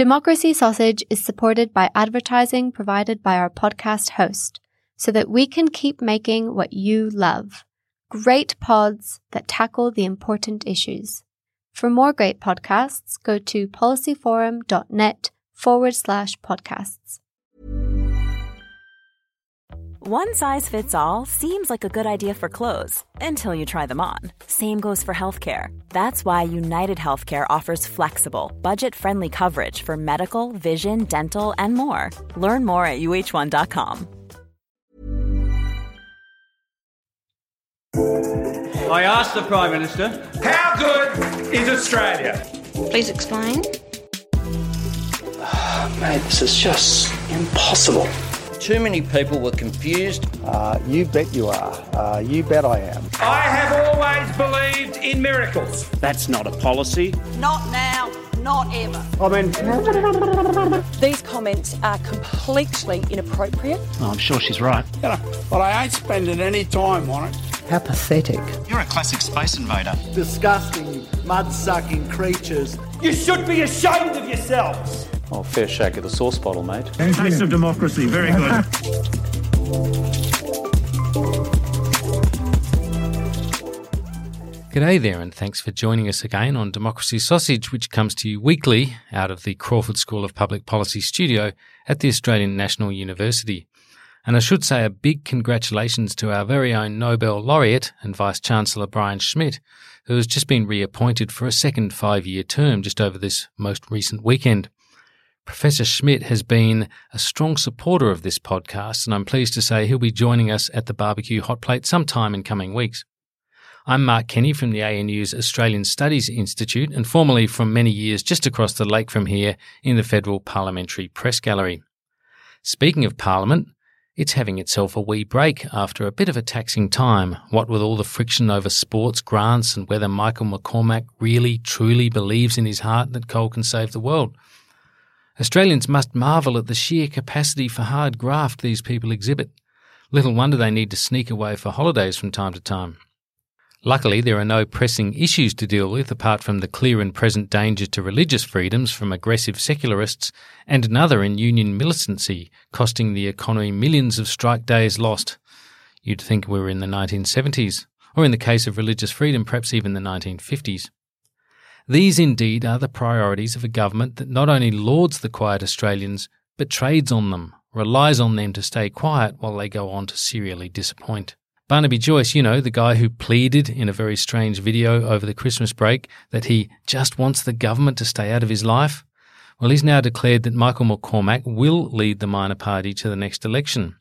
Democracy Sausage is supported by advertising provided by our podcast host so that we can keep making what you love. Great pods that tackle the important issues. For more great podcasts, go to policyforum.net forward slash podcasts. One size fits all seems like a good idea for clothes until you try them on. Same goes for healthcare. That's why United Healthcare offers flexible, budget friendly coverage for medical, vision, dental, and more. Learn more at uh1.com. I asked the Prime Minister, how good is Australia? Please explain. Ah, mate, this is just impossible. Too many people were confused. Uh, you bet you are. Uh, you bet I am. I have always believed in miracles. That's not a policy. Not now, not ever. I mean, these comments are completely inappropriate. Oh, I'm sure she's right. You know, but I ain't spending any time on it. How pathetic. You're a classic space invader. Disgusting, mud sucking creatures. You should be ashamed of yourselves. Oh, fair shake of the sauce bottle, mate. Taste of democracy, very good. G'day there, and thanks for joining us again on Democracy Sausage, which comes to you weekly out of the Crawford School of Public Policy studio at the Australian National University. And I should say a big congratulations to our very own Nobel laureate and Vice Chancellor Brian Schmidt, who has just been reappointed for a second five year term just over this most recent weekend. Professor Schmidt has been a strong supporter of this podcast, and I'm pleased to say he'll be joining us at the barbecue hot plate sometime in coming weeks. I'm Mark Kenny from the ANU's Australian Studies Institute and formerly from many years just across the lake from here in the Federal Parliamentary Press Gallery. Speaking of Parliament, it's having itself a wee break after a bit of a taxing time, what with all the friction over sports grants and whether Michael McCormack really truly believes in his heart that coal can save the world. Australians must marvel at the sheer capacity for hard graft these people exhibit. Little wonder they need to sneak away for holidays from time to time. Luckily, there are no pressing issues to deal with apart from the clear and present danger to religious freedoms from aggressive secularists and another in union militancy, costing the economy millions of strike days lost. You'd think we were in the 1970s, or in the case of religious freedom, perhaps even the 1950s. These indeed are the priorities of a government that not only lauds the quiet Australians, but trades on them, relies on them to stay quiet while they go on to serially disappoint. Barnaby Joyce, you know, the guy who pleaded in a very strange video over the Christmas break that he just wants the government to stay out of his life. Well, he's now declared that Michael McCormack will lead the minor party to the next election.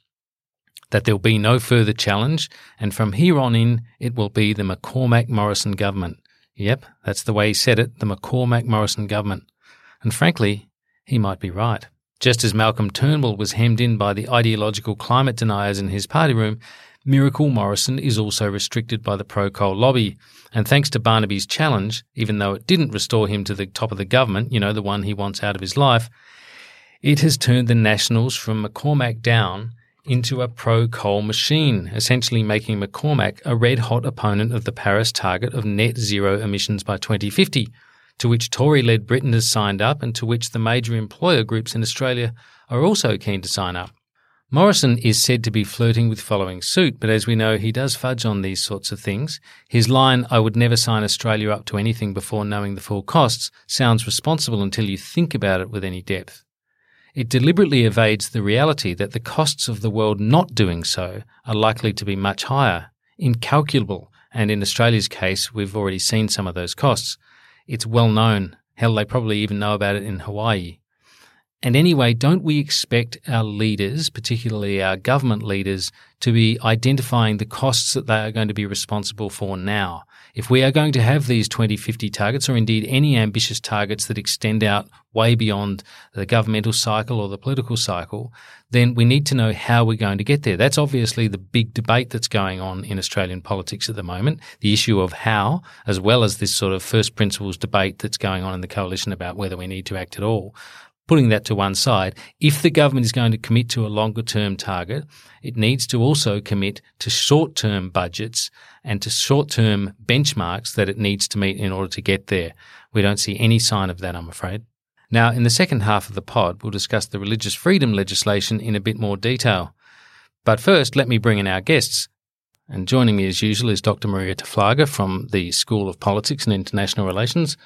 That there'll be no further challenge, and from here on in, it will be the McCormack Morrison government. Yep, that's the way he said it, the McCormack Morrison government. And frankly, he might be right. Just as Malcolm Turnbull was hemmed in by the ideological climate deniers in his party room, Miracle Morrison is also restricted by the pro coal lobby. And thanks to Barnaby's challenge, even though it didn't restore him to the top of the government, you know, the one he wants out of his life, it has turned the Nationals from McCormack down into a pro coal machine, essentially making McCormack a red hot opponent of the Paris target of net zero emissions by 2050, to which Tory led Britain has signed up and to which the major employer groups in Australia are also keen to sign up. Morrison is said to be flirting with following suit, but as we know, he does fudge on these sorts of things. His line, I would never sign Australia up to anything before knowing the full costs, sounds responsible until you think about it with any depth. It deliberately evades the reality that the costs of the world not doing so are likely to be much higher, incalculable, and in Australia's case, we've already seen some of those costs. It's well known. Hell, they probably even know about it in Hawaii. And anyway, don't we expect our leaders, particularly our government leaders, to be identifying the costs that they are going to be responsible for now? If we are going to have these 2050 targets, or indeed any ambitious targets that extend out way beyond the governmental cycle or the political cycle, then we need to know how we're going to get there. That's obviously the big debate that's going on in Australian politics at the moment, the issue of how, as well as this sort of first principles debate that's going on in the coalition about whether we need to act at all putting that to one side, if the government is going to commit to a longer term target, it needs to also commit to short term budgets and to short term benchmarks that it needs to meet in order to get there. We don't see any sign of that, I'm afraid. Now, in the second half of the pod, we'll discuss the religious freedom legislation in a bit more detail. But first, let me bring in our guests. And joining me as usual is Dr. Marija Taflaga from the School of Politics and International Relations.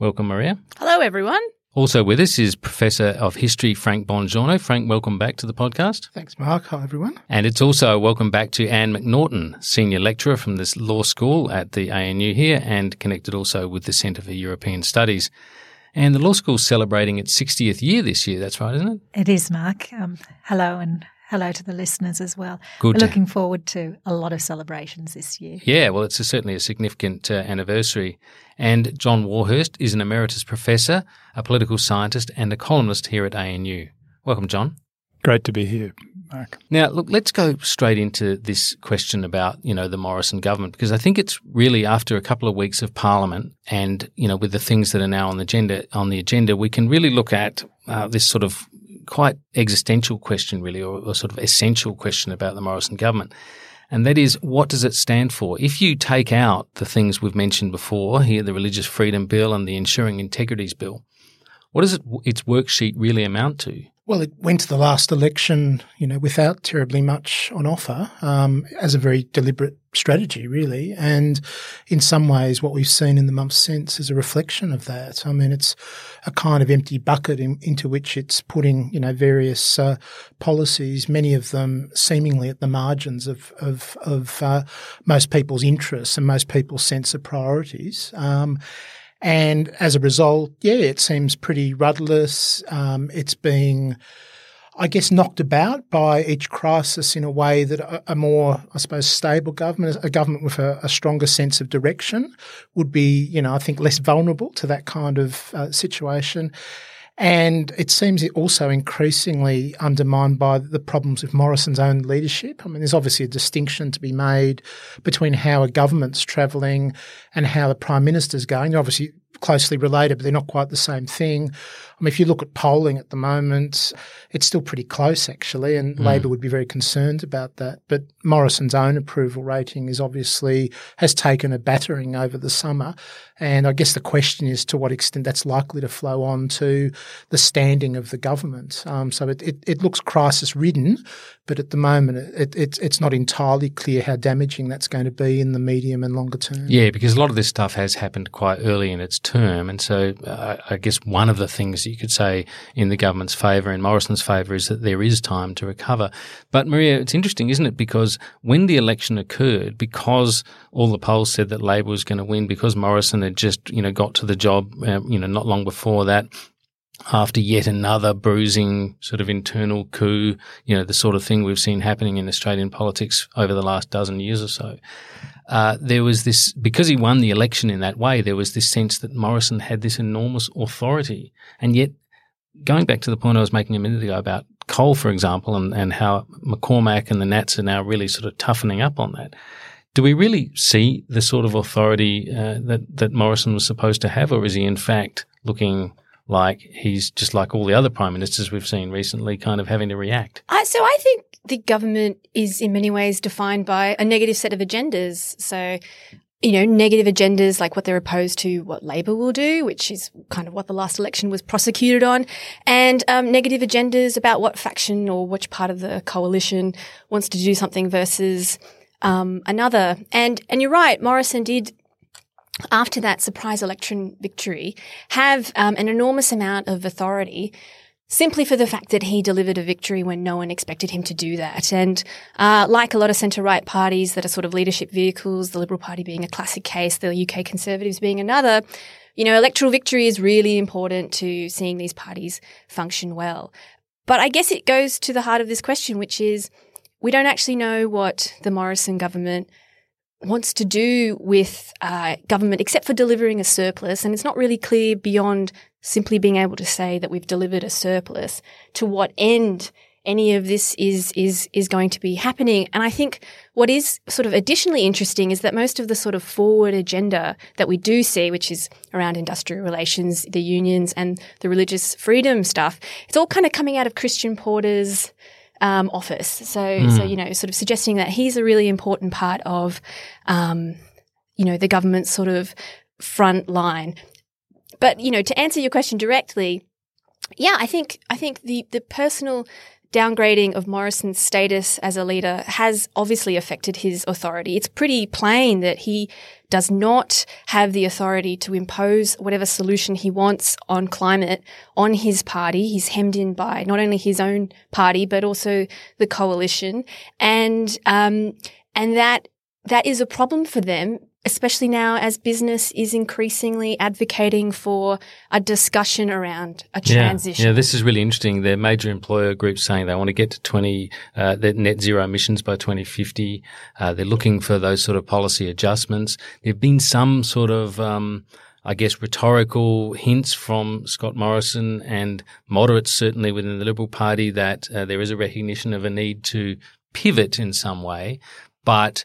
Welcome, Marija. Hello, everyone. Also with us is Professor of History Frank Bongiorno. Frank, welcome back to the podcast. Thanks, Mark. Hi, everyone. And it's also a welcome back to Anne McNaughton, Senior Lecturer from this law school at the ANU here and connected also with the Centre for European Studies. And the law school's celebrating its 60th year this year. That's right, isn't it? It is, Mark. Um, hello and hello to the listeners as well. Good. We're looking forward to a lot of celebrations this year. Yeah, well, it's a, certainly a significant uh, anniversary. And John Warhurst is an emeritus professor, a political scientist, and a columnist here at ANU. Welcome, John. Great to be here, Mark. Now, look, let's go straight into this question about, you know, the Morrison government, because I think it's really after a couple of weeks of Parliament and, you know, with the things that are now on the agenda, on the agenda, we can really look at uh, this sort of quite existential question, really, or, or sort of essential question about the Morrison government. And that is, what does it stand for? If you take out the things we've mentioned before here, the Religious Freedom Bill and the Ensuring Integrities Bill, what does it, its worksheet really amount to? Well, it went to the last election, you know, without terribly much on offer, um, as a very deliberate strategy, really. And in some ways, what we've seen in the months since is a reflection of that. I mean, it's a kind of empty bucket in, into which it's putting, you know, various uh, policies, many of them seemingly at the margins of of, of uh, most people's interests and most people's sense of priorities. Um, and as a result, yeah, it seems pretty rudderless. Um, it's being, I guess, knocked about by each crisis in a way that a, a more, I suppose, stable government, a government with a, a, stronger sense of direction, would be, you know, I think less vulnerable to that kind of uh, situation. And it seems also increasingly undermined by the problems with Morrison's own leadership. I mean, there's obviously a distinction to be made between how a government's travelling and how the Prime Minister's going. Obviously closely related, but they're not quite the same thing. I mean, if you look at polling at the moment, it's still pretty close, actually, and mm. Labor would be very concerned about that. But Morrison's own approval rating is obviously has taken a battering over the summer. And I guess the question is to what extent that's likely to flow on to the standing of the government. Um, so it, it, it, looks crisis ridden, but at the moment it, it, it's not entirely clear how damaging that's going to be in the medium and longer term. Yeah, because a lot of this stuff has happened quite early in its term. And so uh, I guess one of the things you could say in the government's favour, in Morrison's favour, is that there is time to recover. But Marija, it's interesting, isn't it? Because when the election occurred, because all the polls said that Labor was going to win, because Morrison had just, you know, got to the job, uh, you know, not long before that, after yet another bruising sort of internal coup, you know, the sort of thing we've seen happening in Australian politics over the last dozen years or so. Uh, there was this, because he won the election in that way, there was this sense that Morrison had this enormous authority. And yet, going back to the point I was making a minute ago about coal, for example, and, and how McCormack and the Nats are now really sort of toughening up on that. Do we really see the sort of authority uh, that, that Morrison was supposed to have, or is he in fact looking like he's just like all the other prime ministers we've seen recently, kind of having to react. So I think the government is in many ways defined by a negative set of agendas. So, you know, negative agendas like what they're opposed to what Labor will do, which is kind of what the last election was prosecuted on, and um, negative agendas about what faction or which part of the coalition wants to do something versus um, another. And and you're right, Morrison did after that surprise election victory, have um, an enormous amount of authority simply for the fact that he delivered a victory when no one expected him to do that. And uh, like a lot of centre right parties that are sort of leadership vehicles, the Liberal Party being a classic case, the UK Conservatives being another, you know, electoral victory is really important to seeing these parties function well. But I guess it goes to the heart of this question, which is we don't actually know what the Morrison government wants to do with uh, government except for delivering a surplus. And it's not really clear beyond simply being able to say that we've delivered a surplus to what end any of this is is is going to be happening. And I think what is sort of additionally interesting is that most of the sort of forward agenda that we do see, which is around industrial relations, the unions, and the religious freedom stuff, it's all kind of coming out of Christian Porter's um, office. So, mm. so you know, sort of suggesting that he's a really important part of, um, you know, the government's sort of front line. But you know, to answer your question directly, yeah, I think I think the the personal downgrading of Morrison's status as a leader has obviously affected his authority. It's pretty plain that he does not have the authority to impose whatever solution he wants on climate on his party. He's hemmed in by not only his own party, but also the coalition. And, um, and that, that is a problem for them especially now as business is increasingly advocating for a discussion around a transition. Yeah, yeah this is really interesting. The major employer groups saying they want to get to 20, uh, net zero emissions by 2050. Uh, they're looking for those sort of policy adjustments. There have been some sort of, um, I guess, rhetorical hints from Scott Morrison and moderates, certainly within the Liberal Party, that uh, there is a recognition of a need to pivot in some way. But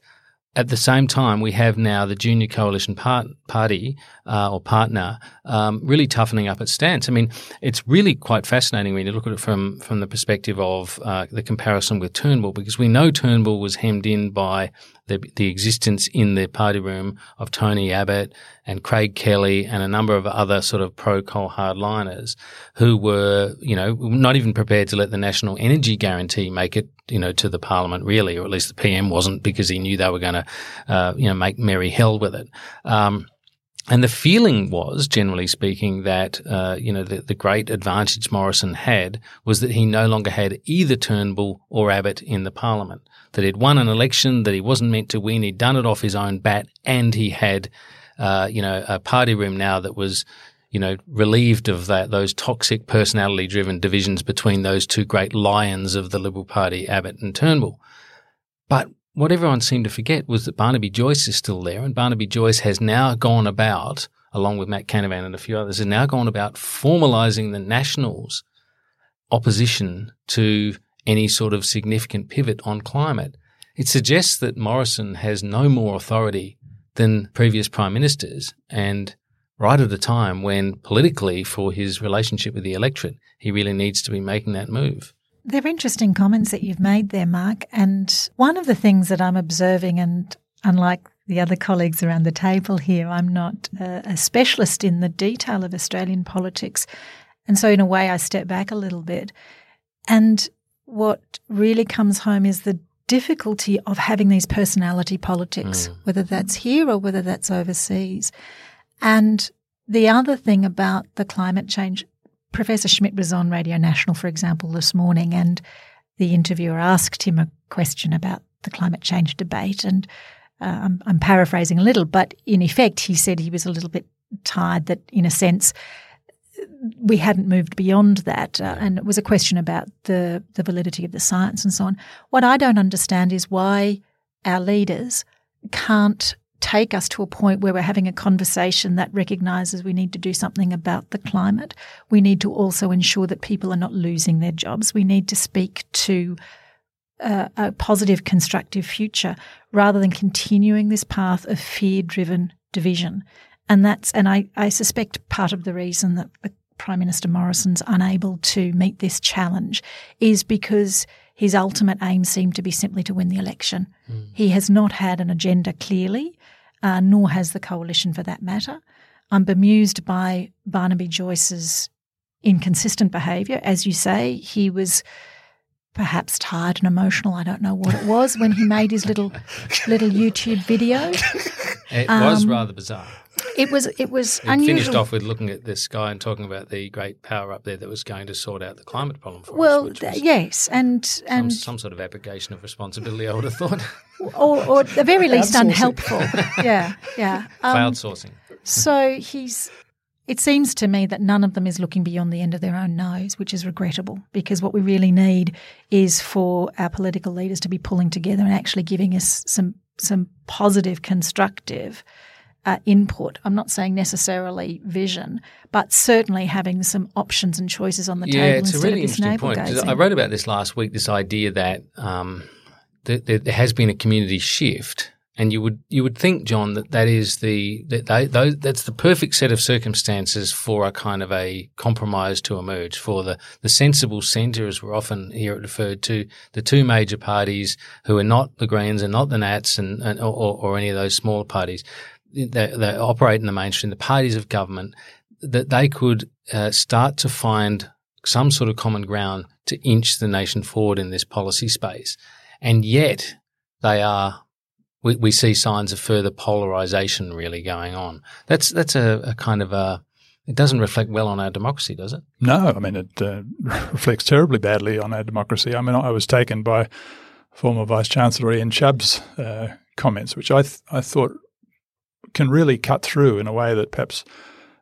at the same time, we have now the junior coalition part, party uh, or partner um, really toughening up its stance. I mean, it's really quite fascinating when you look at it from from the perspective of uh, the comparison with Turnbull, because we know Turnbull was hemmed in by the, the existence in the party room of Tony Abbott and Craig Kelly and a number of other sort of pro coal hardliners who were, you know, not even prepared to let the national energy guarantee make it, you know, to the parliament really, or at least the PM wasn't because he knew they were going to, uh, you know, make merry hell with it. Um, and the feeling was, generally speaking, that uh, you know the, the, great advantage Morrison had was that he no longer had either Turnbull or Abbott in the parliament. That he'd won an election that he wasn't meant to win. He'd done it off his own bat, and he had, uh, you know, a party room now that was, you know, relieved of that those toxic personality-driven divisions between those two great lions of the Liberal Party, Abbott and Turnbull. But what everyone seemed to forget was that Barnaby Joyce is still there, and Barnaby Joyce has now gone about, along with Matt Canavan and a few others, has now gone about formalising the Nationals' opposition to any sort of significant pivot on climate. It suggests that Morrison has no more authority than previous prime ministers, and right at a time when politically, for his relationship with the electorate, he really needs to be making that move. They're interesting comments that you've made there, Mark. And one of the things that I'm observing, and unlike the other colleagues around the table here, I'm not a, specialist in the detail of Australian politics. And so, in a way, I step back a little bit. And what really comes home is the difficulty of having these personality politics, mm. whether that's here or whether that's overseas. And the other thing about the climate change Professor Schmidt was on Radio National, for example, this morning, and the interviewer asked him a question about the climate change debate. And uh, I'm, I'm paraphrasing a little, but in effect, he said he was a little bit tired that, in a sense, we hadn't moved beyond that. Uh, and it was a question about the, the validity of the science and so on. What I don't understand is why our leaders can't take us to a point where we're having a conversation that recognizes we need to do something about the climate. We need to also ensure that people are not losing their jobs. We need to speak to a, a positive, constructive future rather than continuing this path of fear driven division. And that's, and I, I suspect part of the reason that Prime Minister Morrison's unable to meet this challenge is because his ultimate aim seemed to be simply to win the election. Mm. He has not had an agenda clearly uh, nor has the coalition for that matter. I'm bemused by Barnaby Joyce's inconsistent behaviour. As you say, he was perhaps tired and emotional. I don't know what it was when he made his little little YouTube video. It um, was rather bizarre. It was. It was it unusual. Finished off with looking at the sky and talking about the great power up there that was going to sort out the climate problem for well, us. Well, yes, and and some, some, sort of abrogation of responsibility. I would have thought, or, or at the very least, unhelpful. yeah, yeah. Um, Crowdsourcing. so he's. It seems to me that none of them is looking beyond the end of their own nose, which is regrettable because what we really need is for our political leaders to be pulling together and actually giving us some some positive, constructive uh, input. I'm not saying necessarily vision, but certainly having some options and choices on the yeah, table. it's a really interesting point. I wrote about this last week. This idea that um, that there has been a community shift, and you would you would think, John, that that is the that they, those, that's the perfect set of circumstances for a kind of a compromise to emerge for the the sensible centre, as we're often here referred to, the two major parties who are not the Greens and not the Nats and, and or, or any of those smaller parties that, that operate in the mainstream, the parties of government, that they could uh, start to find some sort of common ground to inch the nation forward in this policy space. And yet they are we, we see signs of further polarization really going on. That's that's a, a kind of a it doesn't reflect well on our democracy, does it? No, I mean it uh, reflects terribly badly on our democracy. I mean, I was taken by former Vice Chancellor Ian Chubb's uh, comments, which I th- I thought can really cut through in a way that perhaps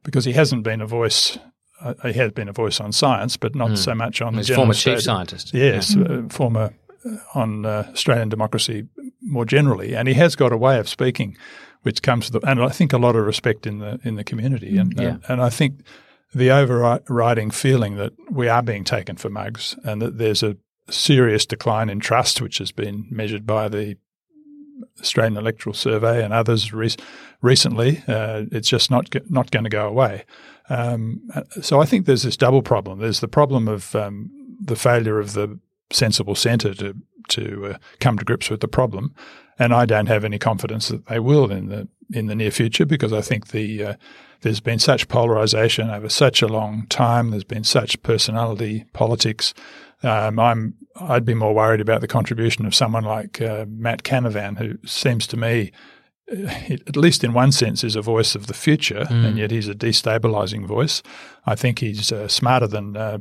because he hasn't been a voice. Uh, he has been a voice on science, but not mm. so much on He's the former state. chief scientist. Yes, yeah. uh, former uh, on uh, Australian democracy more generally, and he has got a way of speaking which comes to the, and I think a lot of respect in the in the community, and yeah. and, and I think the overriding feeling that we are being taken for mugs, and that there's a serious decline in trust, which has been measured by the Australian Electoral Survey and others re- recently. Uh, it's just not not going to go away. Um, so I think there's this double problem. There's the problem of um, the failure of the sensible centre to to uh, come to grips with the problem, and I don't have any confidence that they will in the in the near future because I think the uh, there's been such polarisation over such a long time. There's been such personality politics. Um, I'm I'd be more worried about the contribution of someone like uh, Matt Canavan, who seems to me uh, at least in one sense, is a voice of the future, mm. and yet he's a destabilizing voice. I think he's uh, smarter than uh,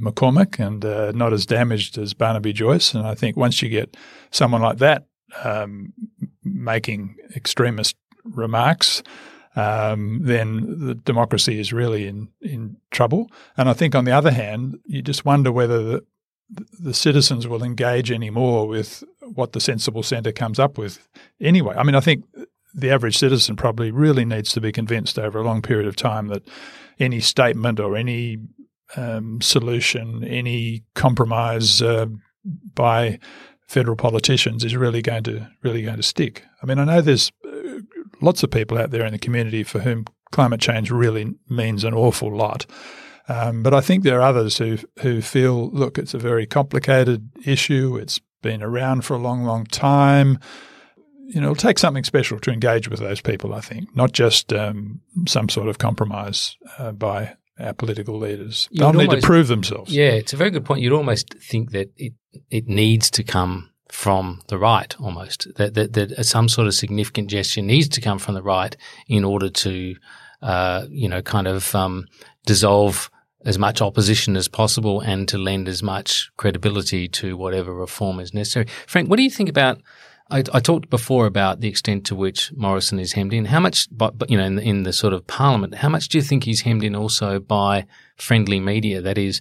McCormack and uh, not as damaged as Barnaby Joyce. And I think once you get someone like that um, making extremist remarks, um, then the democracy is really in, in trouble. And I think on the other hand, you just wonder whether the, the citizens will engage any more with what the sensible centre comes up with anyway. I mean, I think the average citizen probably really needs to be convinced over a long period of time that any statement or any um, solution, any compromise uh, by federal politicians is really going to really going to stick. I mean, I know there's lots of people out there in the community for whom climate change really means an awful lot. Um, but I think there are others who who feel, look, it's a very complicated issue. It's been around for a long, long time. You know, it'll take something special to engage with those people. I think, not just um, some sort of compromise uh, by our political leaders. They'll need to prove themselves. Yeah, it's a very good point. You'd almost think that it it needs to come from the right, almost that that, that some sort of significant gesture needs to come from the right in order to, uh, you know, kind of um, dissolve as much opposition as possible and to lend as much credibility to whatever reform is necessary. Frank, what do you think about? I, I, talked before about the extent to which Morrison is hemmed in. How much, but, but you know, in in the sort of parliament, how much do you think he's hemmed in also by friendly media? That is,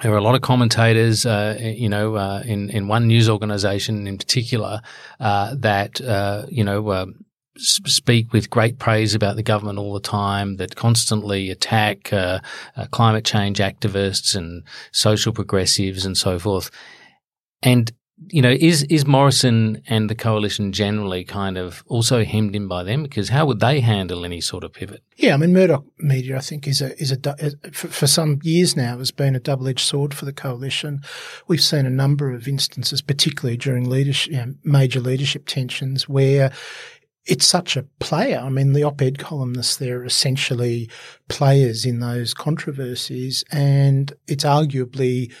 there are a lot of commentators, uh, you know, uh, in in one news organisation in particular uh, that uh, you know uh, speak with great praise about the government all the time, that constantly attack uh, climate change activists and social progressives and so forth. And you know, is is Morrison and the coalition generally kind of also hemmed in by them? Because how would they handle any sort of pivot? Yeah, I mean, Murdoch media, I think, is a is a for, some years now has been a double edged sword for the coalition. We've seen a number of instances, particularly during leadership, you know, major leadership tensions, where it's such a player. I mean, the op-ed columnists, they're essentially players in those controversies, and it's arguably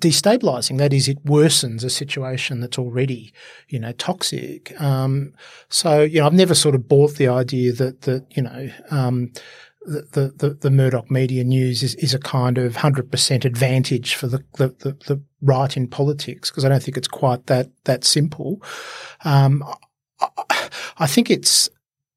destabilizing. That is, it worsens a situation that's already, you know, toxic. Um, so, you know, I've never sort of bought the idea that, that, you know, um, the, the, the Murdoch media news is, is a kind of 100% advantage for the, the, the, the right in politics because I don't think it's quite that, that simple. Um, I, I think it's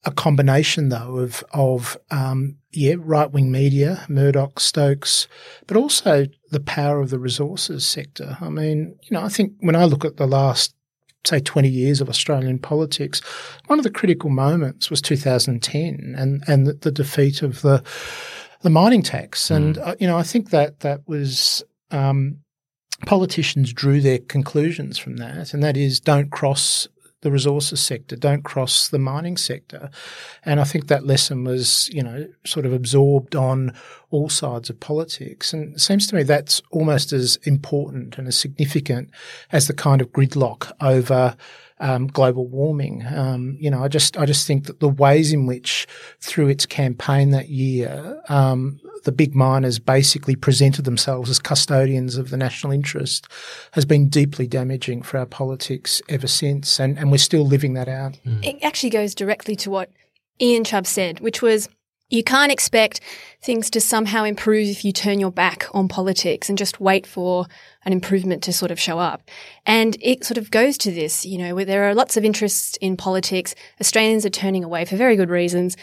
a combination though of of um, yeah right wing media, Murdoch, Stokes, but also the power of the resources sector. I mean, you know, I think when I look at the last say 20 years of Australian politics, one of the critical moments was 2010 and and the, the defeat of the the mining tax, mm. and uh, you know, I think that that was. Um, politicians drew their conclusions from that, and that is don't cross the resources sector, don't cross the mining sector. And I think that lesson was, you know, sort of absorbed on all sides of politics. And it seems to me that's almost as important and as significant as the kind of gridlock over um, global warming. Um, you know, I just I just think that the ways in which through its campaign that year, um, the big miners basically presented themselves as custodians of the national interest has been deeply damaging for our politics ever since, and, and we're still living that out. Mm. It actually goes directly to what Ian Chubb said, which was you can't expect things to somehow improve if you turn your back on politics and just wait for an improvement to sort of show up. And it sort of goes to this, you know, where there are lots of interests in politics. Australians are turning away for very good reasons.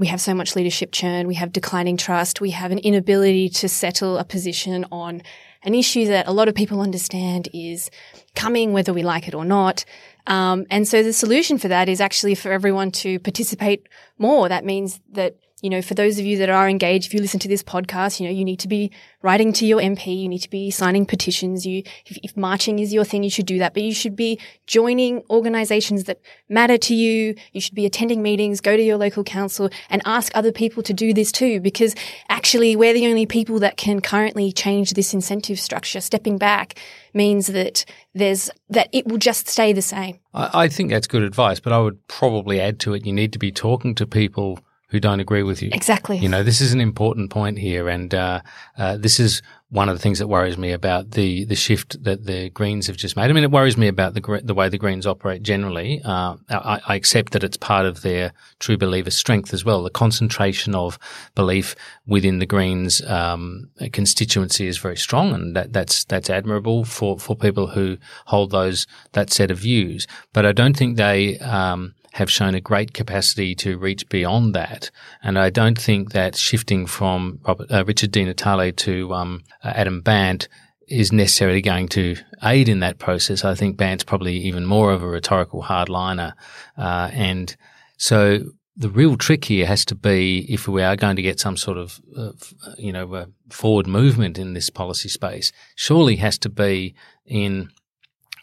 We have so much leadership churn. We have declining trust. We have an inability to settle a position on an issue that a lot of people understand is coming whether we like it or not. Um, and so the solution for that is actually for everyone to participate more. That means that you know, for those of you that are engaged, if you listen to this podcast, you know, you need to be writing to your MP, you need to be signing petitions. You, if, if, marching is your thing, you should do that, but you should be joining organizations that matter to you. You should be attending meetings, go to your local council and ask other people to do this too, because actually we're the only people that can currently change this incentive structure. Stepping back means that there's, that it will just stay the same. I, I think that's good advice, but I would probably add to it, you need to be talking to people who don't agree with you. Exactly. You know, this is an important point here, and uh, uh, this is one of the things that worries me about the the shift that the Greens have just made. I mean, it worries me about the the way the Greens operate generally. Uh, I, I, accept that it's part of their true believer strength as well. The concentration of belief within the Greens um, constituency is very strong, and that, that's that's admirable for for people who hold those that set of views. But I don't think they um, have shown a great capacity to reach beyond that. And I don't think that shifting from Robert, uh, Richard Di Natale to um, uh, Adam Bandt is necessarily going to aid in that process. I think Bandt's probably even more of a rhetorical hardliner. Uh, and so the real trick here has to be if we are going to get some sort of, uh, you know, uh, forward movement in this policy space, surely has to be in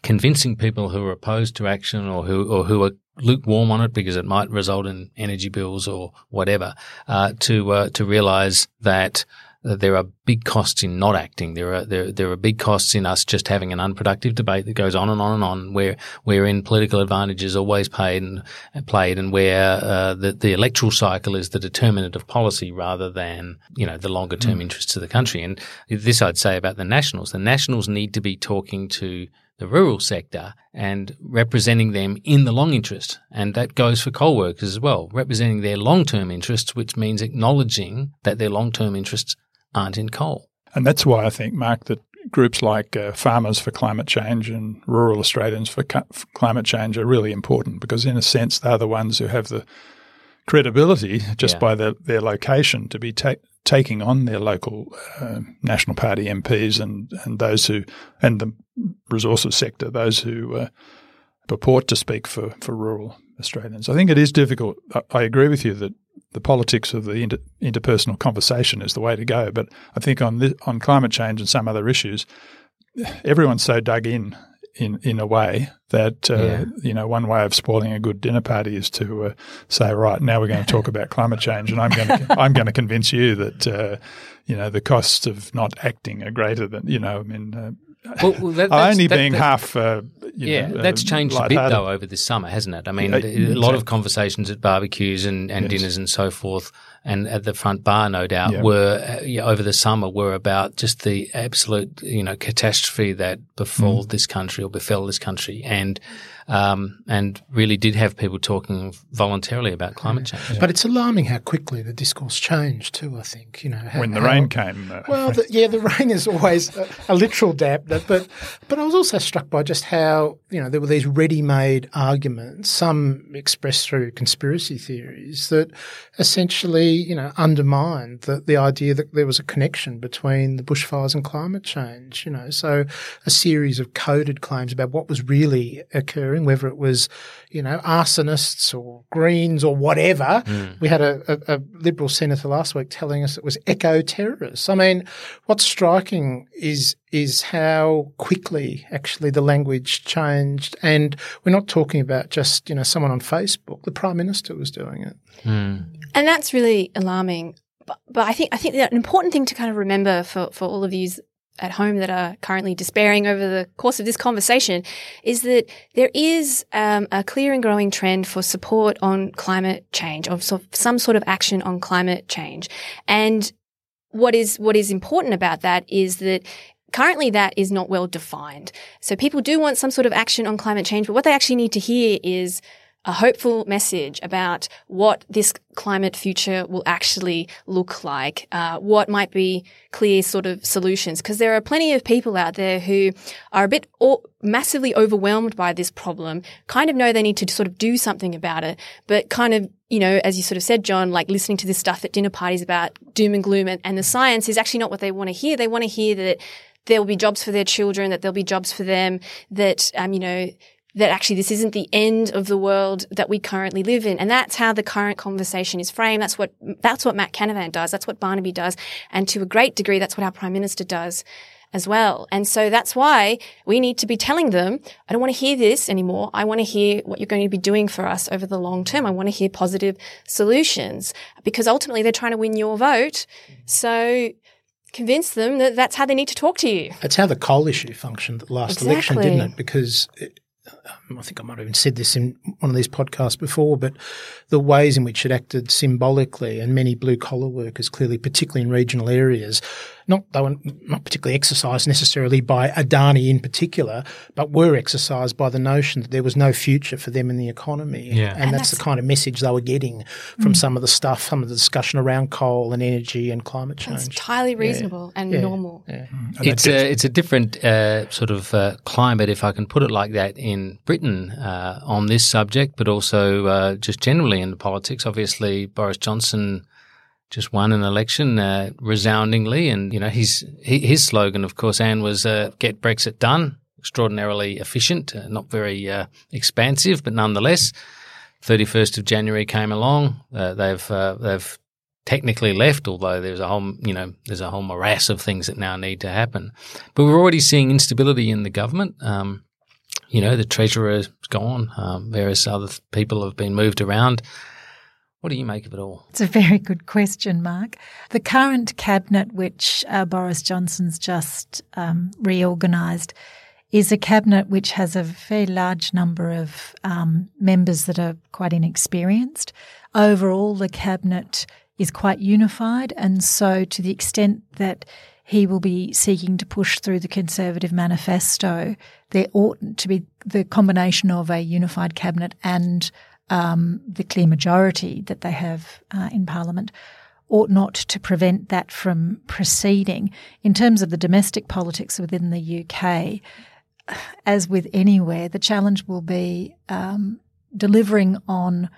convincing people who are opposed to action or who or who are lukewarm on it because it might result in energy bills or whatever, uh, to uh, to realise that there are big costs in not acting. There are there there are big costs in us just having an unproductive debate that goes on and on and on, where wherein political advantage is always paid and played, and where uh, the the electoral cycle is the determinant of policy rather than you know the longer term mm. interests of the country. And this I'd say about the Nationals: the Nationals need to be talking to the rural sector and representing them in the long interest. And that goes for coal workers as well, representing their long term interests, which means acknowledging that their long term interests aren't in coal. And that's why I think, Mark, that groups like uh, Farmers for Climate Change and Rural Australians for, cu- for Climate Change are really important because, in a sense, they're the ones who have the credibility just yeah. by the, their location to be ta- taking on their local uh, National Party MPs and, and those who, and the resources sector, those who uh, purport to speak for, for rural Australians. I think it is difficult. I, I agree with you that the politics of the inter, interpersonal conversation is the way to go. But I think on this, on climate change and some other issues, everyone's so dug in in in a way that uh, yeah. you know one way of spoiling a good dinner party is to uh, say right now we're going to talk about climate change and I'm going to I'm going to convince you that uh, you know the costs of not acting are greater than you know I mean uh, well, well that, only that, being that, half. Uh, yeah, know, that's changed a bit though over this summer, hasn't it? I mean, a, a lot of conversations at barbecues and, and yes. dinners and so forth, and at the front bar, no doubt, yeah. were uh, over the summer were about just the absolute you know catastrophe that befell mm. this country or befell this country, and um, and really did have people talking voluntarily about climate change. Yeah. But it's alarming how quickly the discourse changed too. I think you know how, when the how, rain came. Uh, well, the, yeah, the rain is always a, a literal dampener, but but I was also struck by just how you know there were these ready-made arguments, some expressed through conspiracy theories that essentially you know undermined the the idea that there was a connection between the bushfires and climate change. You know, so a series of coded claims about what was really occurring whether it was, you know, arsonists or Greens or whatever. Mm. We had a, a, a, Liberal senator last week telling us it was eco terrorists. I mean, what's striking is is how quickly actually the language changed, and we're not talking about just you know someone on Facebook. The Prime Minister was doing it, mm. and that's really alarming but, but I think I think an important thing to kind of remember for for all of you at home that are currently despairing over the course of this conversation is that there is um, a clear and growing trend for support on climate change, of some sort of action on climate change, and what is what is important about that is that currently that is not well defined. So people do want some sort of action on climate change, but what they actually need to hear is a hopeful message about what this climate future will actually look like, uh, what might be clear sort of solutions. Because there are plenty of people out there who are a bit o- massively overwhelmed by this problem, kind of know they need to sort of do something about it, but kind of you know, as you sort of said, John, like listening to this stuff at dinner parties about doom and gloom and, and the science is actually not what they want to hear. They want to hear that there will be jobs for their children, that there'll be jobs for them, that, um, you know, that actually this isn't the end of the world that we currently live in. And that's how the current conversation is framed. That's what, that's what Matt Canavan does. That's what Barnaby does. And to a great degree, that's what our Prime Minister does as well. And so that's why we need to be telling them, I don't want to hear this anymore. I want to hear what you're going to be doing for us over the long term. I want to hear positive solutions because ultimately they're trying to win your vote. So convince them that that's how they need to talk to you. That's how the coal issue functioned at last exactly. election, didn't it? Because it, I think I might have even said this in one of these podcasts before, but the ways in which it acted symbolically and many blue collar workers, clearly, particularly in regional areas, not they were not particularly exercised necessarily by Adani in particular, but were exercised by the notion that there was no future for them in the economy. Yeah. And, and that's, that's, the kind of message they were getting from mm. some of the stuff, some of the discussion around coal and energy and climate change. It's entirely reasonable yeah. and yeah. normal. Yeah. Mm. It's a, it's a different uh, sort of uh, climate, if I can put it like that, in Britain uh, on this subject, but also uh, just generally in the politics. Obviously, Boris Johnson just won an election uh, resoundingly, and you know his his slogan, of course, Anne was uh, "Get Brexit done." Extraordinarily efficient, uh, not very uh, expansive, but nonetheless. Thirty first of January came along. Uh, they've uh, they've technically left, although there's a whole you know there's a whole morass of things that now need to happen. But we're already seeing instability in the government. Um, you know, the treasurer is gone. Um, various other people have been moved around. What do you make of it all? It's a very good question, Mark. The current cabinet, which uh, Boris Johnson's just um, reorganised, is a cabinet which has a very large number of um, members that are quite inexperienced. Overall, the cabinet is quite unified, and so to the extent that he will be seeking to push through the Conservative manifesto, there ought to be the combination of a unified cabinet and um, the clear majority that they have uh, in Parliament ought not to prevent that from proceeding. In terms of the domestic politics within the UK, as with anywhere, the challenge will be um, delivering on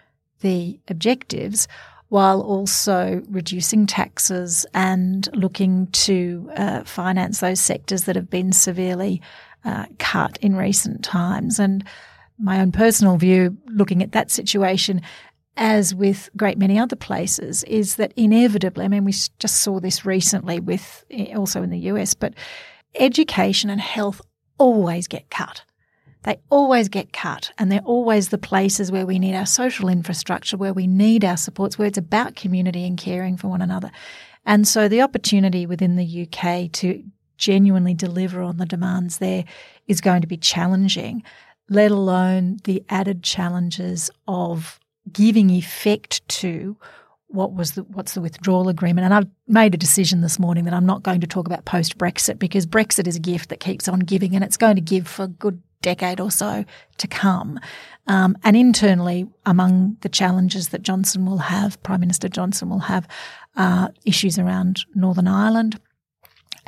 the objectives while also reducing taxes and looking to uh, finance those sectors that have been severely uh, cut in recent times. And my own personal view, looking at that situation, as with great many other places, is that inevitably, I mean, we just saw this recently with eh, also in the US, but education and health always get cut. They always get cut, and they're always the places where we need our social infrastructure, where we need our supports, where it's about community and caring for one another. And so the opportunity within the UK to genuinely deliver on the demands there is going to be challenging let alone the added challenges of giving effect to what was the, what's the withdrawal agreement. And I've made a decision this morning that I'm not going to talk about post Brexit because Brexit is a gift that keeps on giving and it's going to give for a good decade or so to come. Um, and internally, among the challenges that Johnson will have, Prime Minister Johnson will have, uh, issues around Northern Ireland,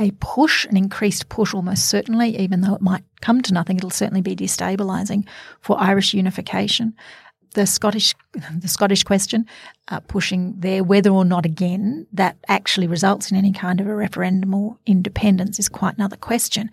a push, an increased push almost certainly, even though it might come to nothing, it'll certainly be destabilising for Irish unification. The Scottish, the Scottish question, uh, pushing there whether or not again that actually results in any kind of a referendum or independence is quite another question.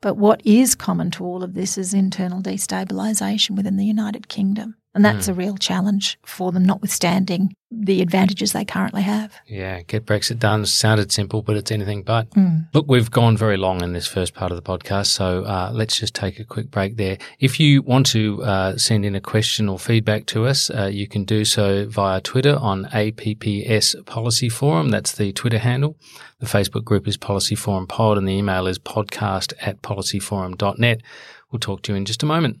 But what is common to all of this is internal destabilisation within the United Kingdom. And that's mm. a real challenge for them, notwithstanding the advantages they currently have. Yeah, get Brexit done sounded simple, but it's anything but. Mm. Look, we've gone very long in this first part of the podcast, so uh, let's just take a quick break there. If you want to uh, send in a question or feedback to us, uh, you can do so via Twitter on APPS Policy Forum. That's the Twitter handle. The Facebook group is Policy Forum Pod, and the email is podcast at policyforum.net. We'll talk to you in just a moment.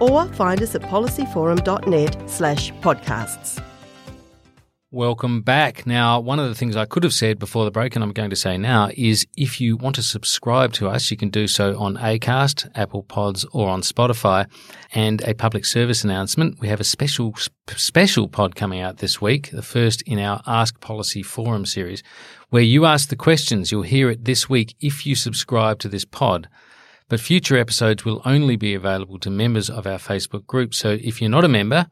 Or find us at policyforum.net slash podcasts. Welcome back. Now, one of the things I could have said before the break, and I'm going to say now, is if you want to subscribe to us, you can do so on ACAST, Apple Pods, or on Spotify. And a public service announcement. We have a special, special pod coming out this week, the first in our Ask Policy Forum series, where you ask the questions. You'll hear it this week if you subscribe to this pod. But future episodes will only be available to members of our Facebook group. So if you're not a member,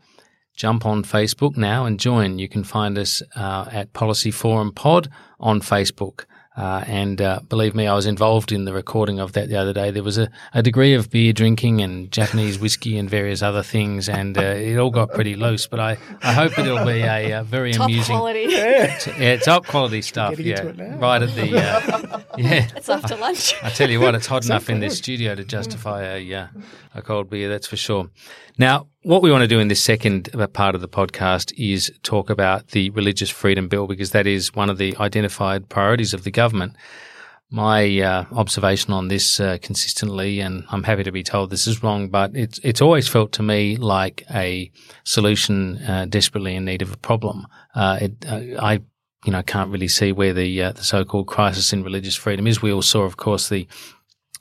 jump on Facebook now and join. You can find us uh, at Policy Forum Pod on Facebook. Uh, and uh, believe me, I was involved in the recording of that the other day. There was a, a degree of beer drinking and Japanese whiskey and various other things, and uh, it all got pretty loose. But I, I hope it'll be a, a very top amusing, quality. yeah, it's top quality stuff. Yeah, right at the uh, yeah. It's after lunch. I tell you what, it's hot enough in this studio to justify a uh, a cold beer. That's for sure. Now, what we want to do in this second part of the podcast is talk about the Religious Freedom Bill because that is one of the identified priorities of the government. My uh, observation on this uh, consistently, and I'm happy to be told this is wrong, but it's it's always felt to me like a solution uh, desperately in need of a problem. Uh, it, uh, I you know can't really see where the uh, the so-called crisis in religious freedom is. We all saw, of course, the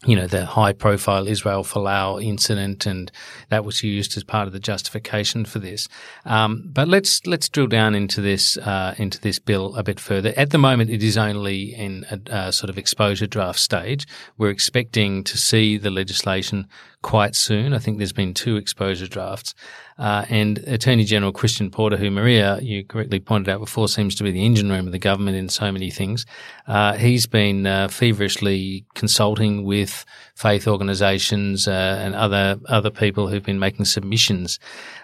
you know, the high profile Israel Folau incident, and that was used as part of the justification for this. Um, but let's let's drill down into this uh, into this bill a bit further. At the moment, it is only in a, a, sort of exposure draft stage. We're expecting to see the legislation quite soon. I think there's been two exposure drafts. Uh, and Attorney General Christian Porter, who Marija, you correctly pointed out before, seems to be the engine room of the government in so many things, uh, he's been uh, feverishly consulting with faith organisations uh, and other other people who've been making submissions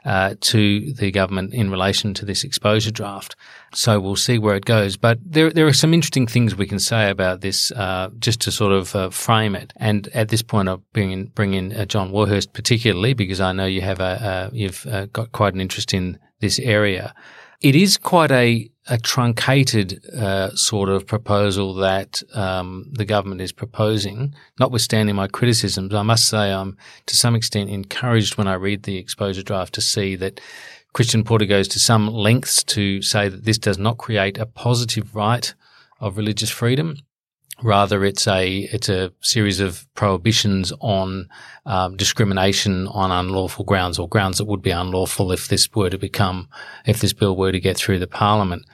uh, to the government in relation to this exposure draft. So we'll see where it goes. But there there are some interesting things we can say about this, uh, just to sort of frame it. And at this point, I'll bring in bring in John Warhurst particularly because I know you have a, a you've uh, got quite an interest in this area. It is quite a, a truncated uh, sort of proposal that um, the government is proposing. Notwithstanding my criticisms, I must say I'm to some extent encouraged when I read the exposure draft to see that Christian Porter goes to some lengths to say that this does not create a positive right of religious freedom. Rather, it's a it's a series of prohibitions on um, discrimination on unlawful grounds or grounds that would be unlawful if this were to become if this bill were to get through the parliament.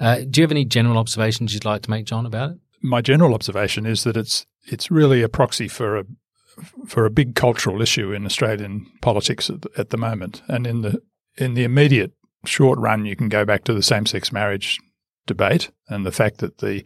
Uh, do you have any general observations you'd like to make, John, about it? My general observation is that it's it's really a proxy for a for a big cultural issue in Australian politics at the, at the moment, and in the in the immediate short run, you can go back to the same sex marriage debate and the fact that the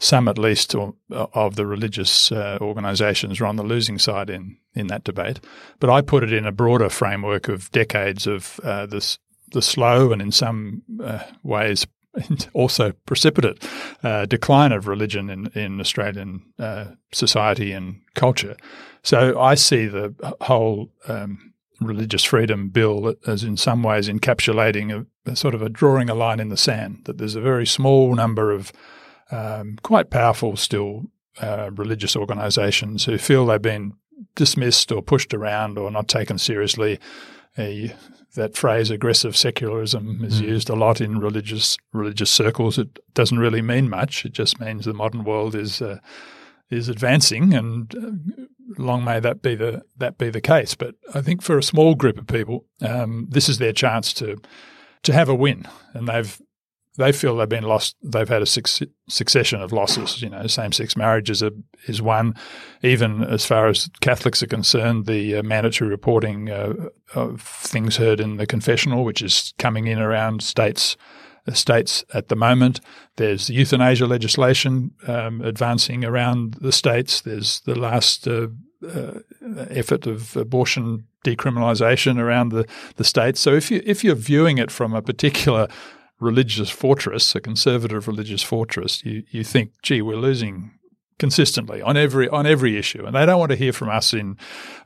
some at least of the religious uh, organisations are on the losing side in in that debate. But I put it in a broader framework of decades of uh, this the slow and in some uh, ways also precipitate uh, decline of religion in, in Australian uh, society and culture. So I see the whole um, religious freedom bill as in some ways encapsulating a, a, sort of a drawing a line in the sand, that there's a very small number of um, quite powerful still uh, religious organisations who feel they've been dismissed or pushed around or not taken seriously. Uh, that phrase aggressive secularism is mm. used a lot in religious religious circles. It doesn't really mean much. It just means the modern world is uh, is advancing, and uh, long may that be the that be the case. But I think for a small group of people, um, this is their chance to to have a win, and they've they feel they've been lost. They've had a succession of losses. You know, same-sex marriage is a is one. Even as far as Catholics are concerned, the uh, mandatory reporting uh, of things heard in the confessional, which is coming in around states states at the moment. There's euthanasia legislation um, advancing around the states. There's the last uh, uh, effort of abortion decriminalisation around the, the states. So if you if you're viewing it from a particular religious fortress, a conservative religious fortress, you, you think, gee, we're losing consistently on every on every issue, and they don't want to hear from us in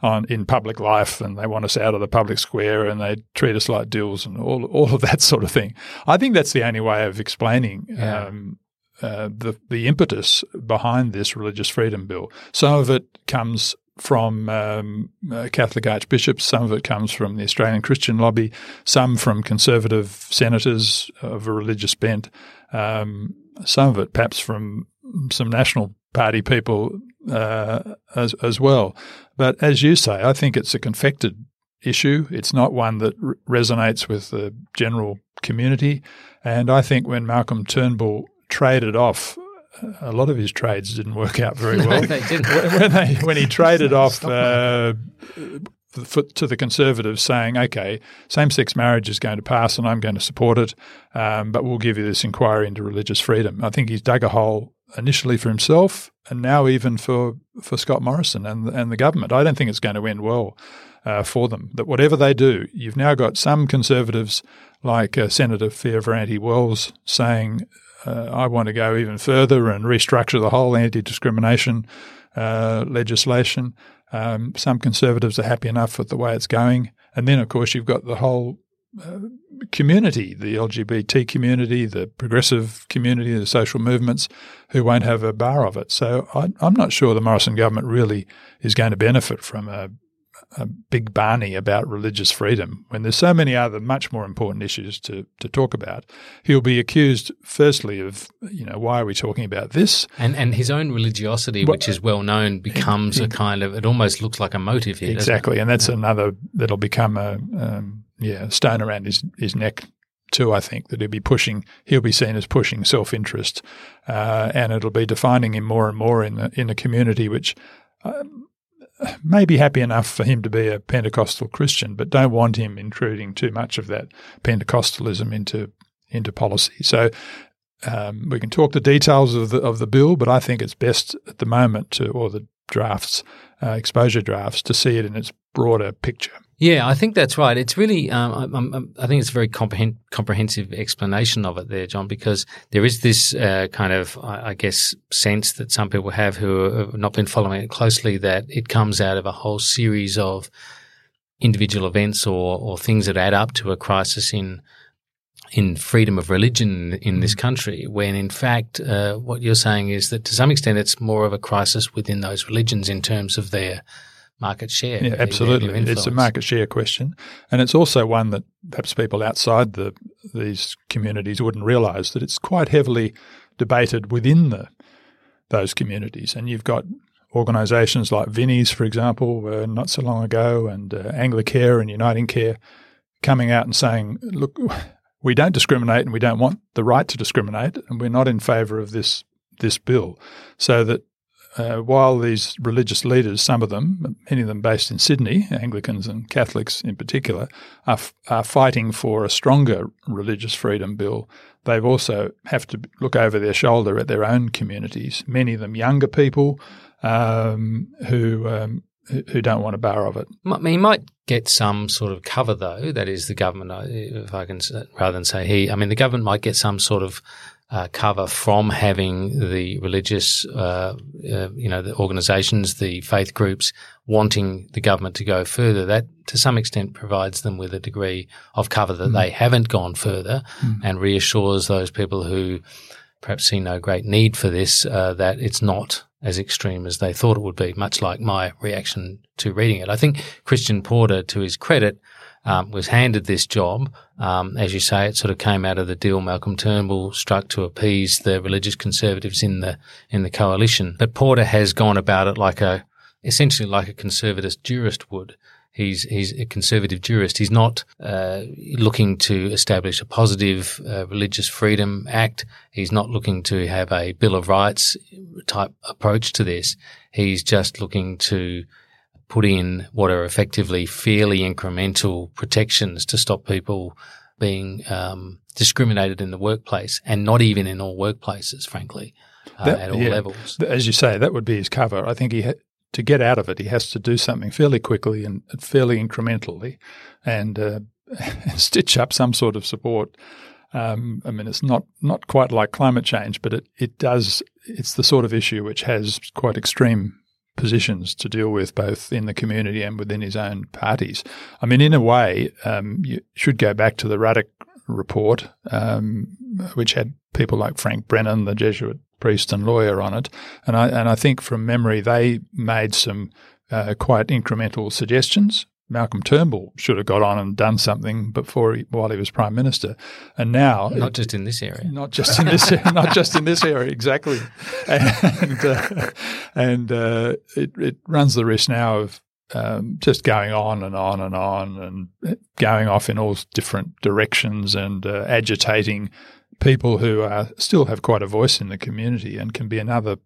on in public life, and they want us out of the public square, and they treat us like dills, and all all of that sort of thing. I think that's the only way of explaining. Yeah. Um, uh, the the impetus behind this religious freedom bill. Some of it comes from um, uh, Catholic archbishops, some of it comes from the Australian Christian lobby, some from conservative senators of a religious bent, um, some of it perhaps from some National Party people uh, as, as well. But as you say, I think it's a confected issue. It's not one that r- resonates with the general community. And I think when Malcolm Turnbull traded off a lot of his trades didn't work out very well. they didn't. when, they, when he traded off uh, to the Conservatives, saying, "Okay, same-sex marriage is going to pass, and I'm going to support it, um, but we'll give you this inquiry into religious freedom." I think he's dug a hole initially for himself, and now even for for Scott Morrison and and the government. I don't think it's going to end well. Uh, for them, that whatever they do, you've now got some conservatives like uh, Senator Fierravanti-Wells saying uh, I want to go even further and restructure the whole anti-discrimination uh, legislation. Um, some conservatives are happy enough with the way it's going, and then of course you've got the whole uh, community, the LGBT community, the progressive community, the social movements, who won't have a bar of it. So I, am not sure the Morrison government really is going to benefit from a a big Barney about religious freedom when there's so many other much more important issues to, to talk about. He'll be accused, firstly, of, you know, why are we talking about this? And and his own religiosity, which is well known, becomes a kind of, it almost looks like a motive here. Exactly. And that's yeah. another, that'll become a, um, yeah, stone around his, his neck too, I think, that he'll be pushing, he'll be seen as pushing self interest. Uh, and it'll be defining him more and more in the, in a community which, um, may be happy enough for him to be a Pentecostal Christian, but don't want him intruding too much of that Pentecostalism into into policy. So um, we can talk the details of the of the bill, but I think it's best at the moment to, or the drafts, uh, exposure drafts, to see it in its broader picture. Yeah, I think that's right. It's really, um, I'm, i think it's a very comprehen- comprehensive explanation of it there, John, because there is this uh, kind of, I, I, guess, sense that some people have who have not been following it closely that it comes out of a whole series of individual events or, or things that add up to a crisis in in freedom of religion in this mm. country, when in fact uh, what you're saying is that to some extent it's more of a crisis within those religions in terms of their market share. Yeah, absolutely. It's a market share question. And it's also one that perhaps people outside the these communities wouldn't realise that it's quite heavily debated within the those communities. And you've got organisations like Vinnie's, for example, uh, not so long ago, and uh, Anglicare and Uniting Care coming out and saying, look, we don't discriminate and we don't want the right to discriminate, and we're not in favour of this this bill. So that uh, while these religious leaders, some of them, many of them based in Sydney, Anglicans and Catholics in particular, are, f- are fighting for a stronger religious freedom bill, they've also have to look over their shoulder at their own communities. Many of them younger people um, who um, who don't want a bar of it. I mean, He might get some sort of cover, though. That is, the government, uh, if I can, rather than say he, I mean, the government might get some sort of uh, cover from having the religious, uh, uh, you know, the organisations, the faith groups wanting the government to go further. That, to some extent, provides them with a degree of cover that mm. they haven't gone further, mm. and reassures those people who perhaps see no great need for this uh, that it's not as extreme as they thought it would be, much like my reaction to reading it. I think Christian Porter, to his credit, um, was handed this job. Um, as you say, it sort of came out of the deal Malcolm Turnbull struck to appease the religious conservatives in the in the coalition. But Porter has gone about it like a essentially like a conservative jurist would. He's he's a conservative jurist. He's not uh, looking to establish a positive uh, religious freedom act. He's not looking to have a Bill of Rights type approach to this. He's just looking to put in what are effectively fairly incremental protections to stop people being um, discriminated in the workplace, and not even in all workplaces, frankly, uh, that, at all yeah. levels. As you say, that would be his cover. I think he ha- to get out of it, he has to do something fairly quickly and fairly incrementally, and, uh, stitch up some sort of support. Um, I mean, it's not not quite like climate change, but it it does. It's the sort of issue which has quite extreme positions to deal with both in the community and within his own parties. I mean, in a way, um, you should go back to the Ruddock report, um, which had people like Frank Brennan, the Jesuit priest and lawyer, on it, and I and I think from memory they made some uh, quite incremental suggestions Malcolm Turnbull should have got on and done something before he, while he was prime minister, and now not it, just in this area, not just in this, not just in this area, exactly, and uh, and uh, it, it runs the risk now of um, just going on and on and on and going off in all different directions and uh, agitating people who are, still have quite a voice in the community and can be another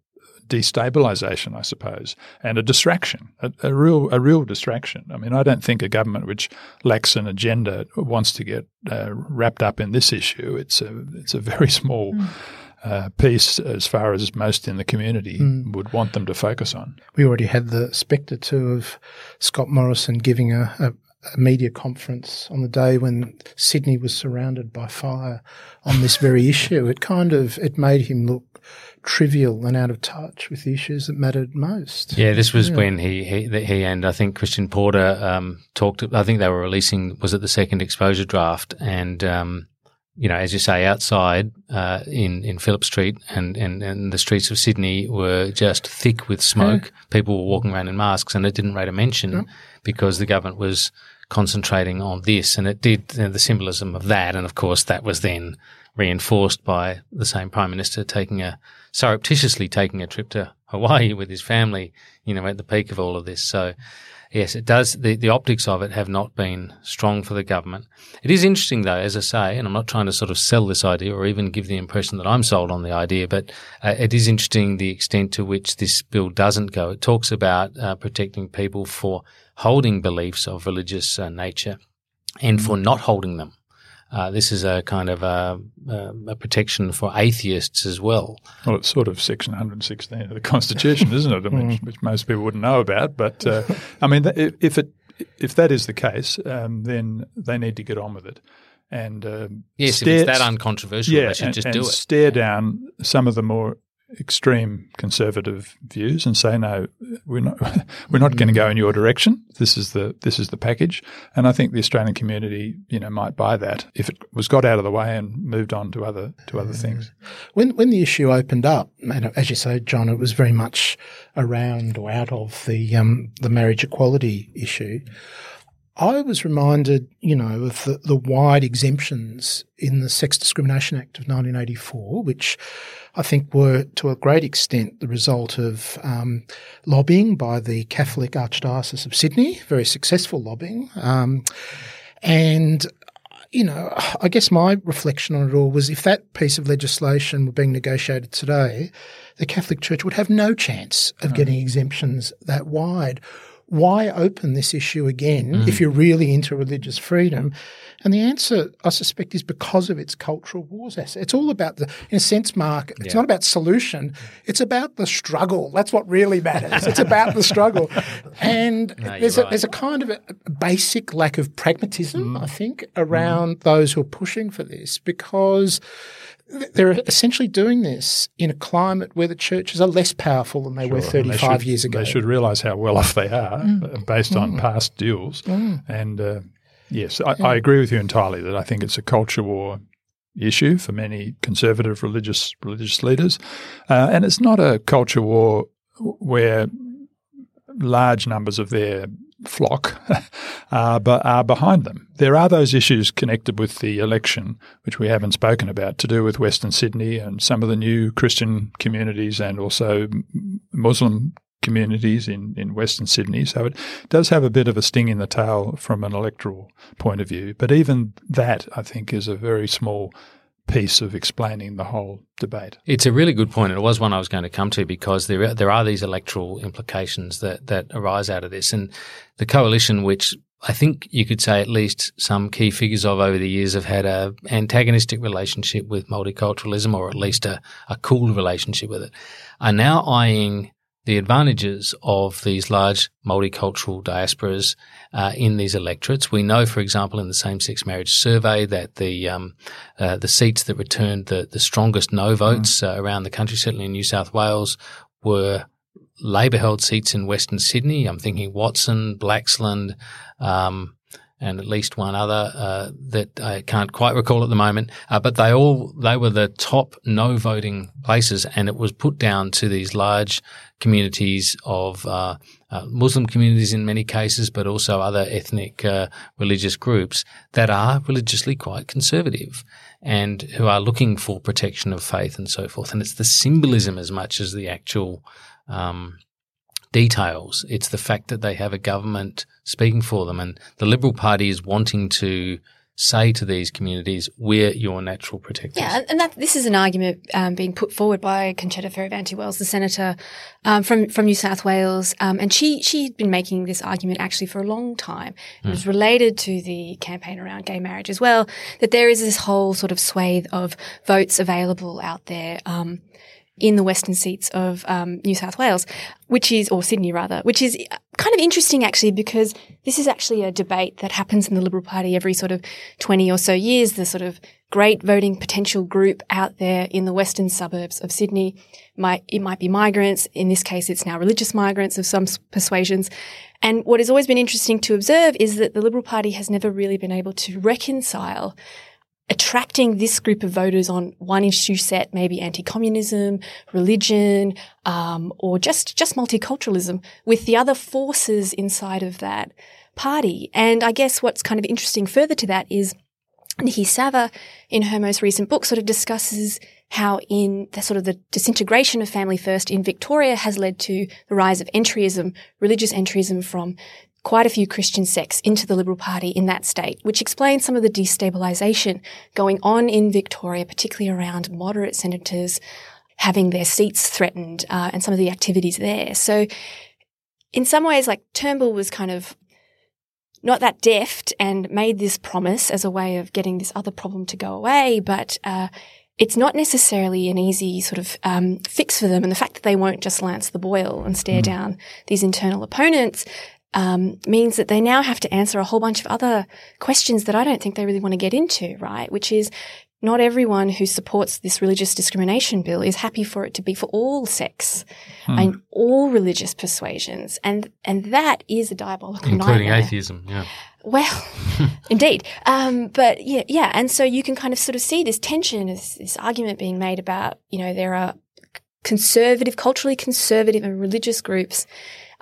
destabilization, I suppose, and a distraction, a, a, real a real distraction. I mean, I don't think a government which lacks an agenda wants to get uh, wrapped up in this issue. It's a it's a very small. Mm. Uh, piece as far as most in the community mm. would want them to focus on. We already had the spectre too of Scott Morrison giving a, a, a media conference on the day when Sydney was surrounded by fire on this very issue. It kind of it made him look trivial and out of touch with the issues that mattered most. Yeah, this was yeah. when he, he he and I think Christian Porter um, talked. I think they were releasing was it the second exposure draft, and um, you know, as you say, outside uh, in in Phillip Street and, and, and the streets of Sydney were just thick with smoke. Yeah. People were walking around in masks, and it didn't rate a mention yeah. because the government was concentrating on this, and it did you know, the symbolism of that, and of course that was then reinforced by the same prime minister taking a surreptitiously taking a trip to Hawaii with his family, you know, at the peak of all of this. So, yes, it does. The, the optics of it have not been strong for the government. It is interesting, though, as I say, and I'm not trying to sort of sell this idea or even give the impression that I'm sold on the idea, but uh, it is interesting the extent to which this bill doesn't go. It talks about uh, protecting people for holding beliefs of religious uh, nature and for not holding them. Uh, this is a kind of a, a, protection for atheists as well. Well, it's sort of Section 116 of the Constitution, isn't it? I mean, mm. which most people wouldn't know about. But uh, I mean, if it if that is the case, um, then they need to get on with it. And uh, yes, stare, if it's that uncontroversial, yeah, they should and, just and do it. Stare down some of the more extreme conservative views and say no we're not we're not going to go in your direction. This is the this is the package. And i think the australian community you know might buy that if it was got out of the way and moved on to other to other things. When when the issue opened up and as you say john it was very much around or out of the um the marriage equality issue I was reminded, you know, of the, the, wide exemptions in the Sex Discrimination Act of 1984, which I think were to a great extent the result of um, lobbying by the Catholic Archdiocese of Sydney, very successful lobbying. Um, and you know, I guess my reflection on it all was if that piece of legislation were being negotiated today, the Catholic Church would have no chance of getting exemptions that wide. Why open this issue again mm. if you're really into religious freedom? And the answer, I suspect, is because of its cultural wars. It's all about the, in a sense, Mark, it's yeah. not about solution. It's about the struggle. That's what really matters. it's about the struggle. And no, there's, right. a, there's a kind of a basic lack of pragmatism, mm. I think, around mm. those who are pushing for this because they're essentially doing this in a climate where the churches are less powerful than they sure. were 35 they should, years ago. They should realise how well off they are mm. based mm. on past deals. Mm. And uh, yes, I, I, agree with you entirely that I think it's a culture war issue for many conservative religious religious leaders, uh, and it's not a culture war where large numbers of their flock, uh, but are behind them. There are those issues connected with the election, which we haven't spoken about, to do with Western Sydney and some of the new Christian communities and also Muslim communities in, in Western Sydney. So it does have a bit of a sting in the tail from an electoral point of view. But even that, I think, is a very small piece of explaining the whole debate. It's a really good point, it was one I was going to come to because there there are these electoral implications that that arise out of this, and the coalition, which I think you could say at least some key figures of over the years have had a antagonistic relationship with multiculturalism, or at least a, a cool relationship with it, are now eyeing the advantages of these large multicultural diasporas uh, in these electorates. We know, for example, in the same-sex marriage survey that the um, uh, the seats that returned the the strongest no votes mm. uh, around the country, certainly in New South Wales, were Labor held seats in Western Sydney. I'm thinking Watson, Blaxland, um, and at least one other uh, that I can't quite recall at the moment. Uh, but they all they were the top no voting places, and it was put down to these large communities of uh, uh Muslim communities in many cases, but also other ethnic uh, religious groups that are religiously quite conservative and who are looking for protection of faith and so forth. And it's the symbolism as much as the actual um, details. It's the fact that they have a government speaking for them, and the Liberal Party is wanting to say to these communities, "We're your natural protectors." Yeah, and that this is an argument um, being put forward by Concetta Fierravanti-Wells, the senator um, from from New South Wales, um, and she she had been making this argument actually for a long time. It was hmm. related to the campaign around gay marriage as well. That there is this whole sort of swathe of votes available out there um, in the western seats of um, New South Wales, which is, or Sydney rather, which is kind of interesting actually because this is actually a debate that happens in the Liberal Party every sort of 20 or so years. The sort of great voting potential group out there in the western suburbs of Sydney might, it might be migrants. In this case, it's now religious migrants of some persuasions. And what has always been interesting to observe is that the Liberal Party has never really been able to reconcile attracting this group of voters on one issue set, maybe anti-communism, religion, um, or just just multiculturalism, with the other forces inside of that party. And I guess what's kind of interesting further to that is Niki Savva, in her most recent book, sort of discusses how in the sort of the disintegration of Family First in Victoria has led to the rise of entryism, religious entryism from quite a few Christian sects into the Liberal Party in that state, which explains some of the destabilisation going on in Victoria, particularly around moderate senators having their seats threatened uh, and some of the activities there. So, in some ways, like Turnbull was kind of not that deft and made this promise as a way of getting this other problem to go away, but uh, it's not necessarily an easy sort of um, fix for them. And the fact that they won't just lance the boil and stare mm. down these internal opponents um, means that they now have to answer a whole bunch of other questions that I don't think they really want to get into, right? Which is not everyone who supports this religious discrimination bill is happy for it to be for all sex hmm. and all religious persuasions, and and that is a diabolical including nightmare. atheism. Yeah. Well, indeed. Um, but yeah, yeah. And so you can kind of sort of see this tension, this, this argument being made about, you know, there are conservative, culturally conservative and religious groups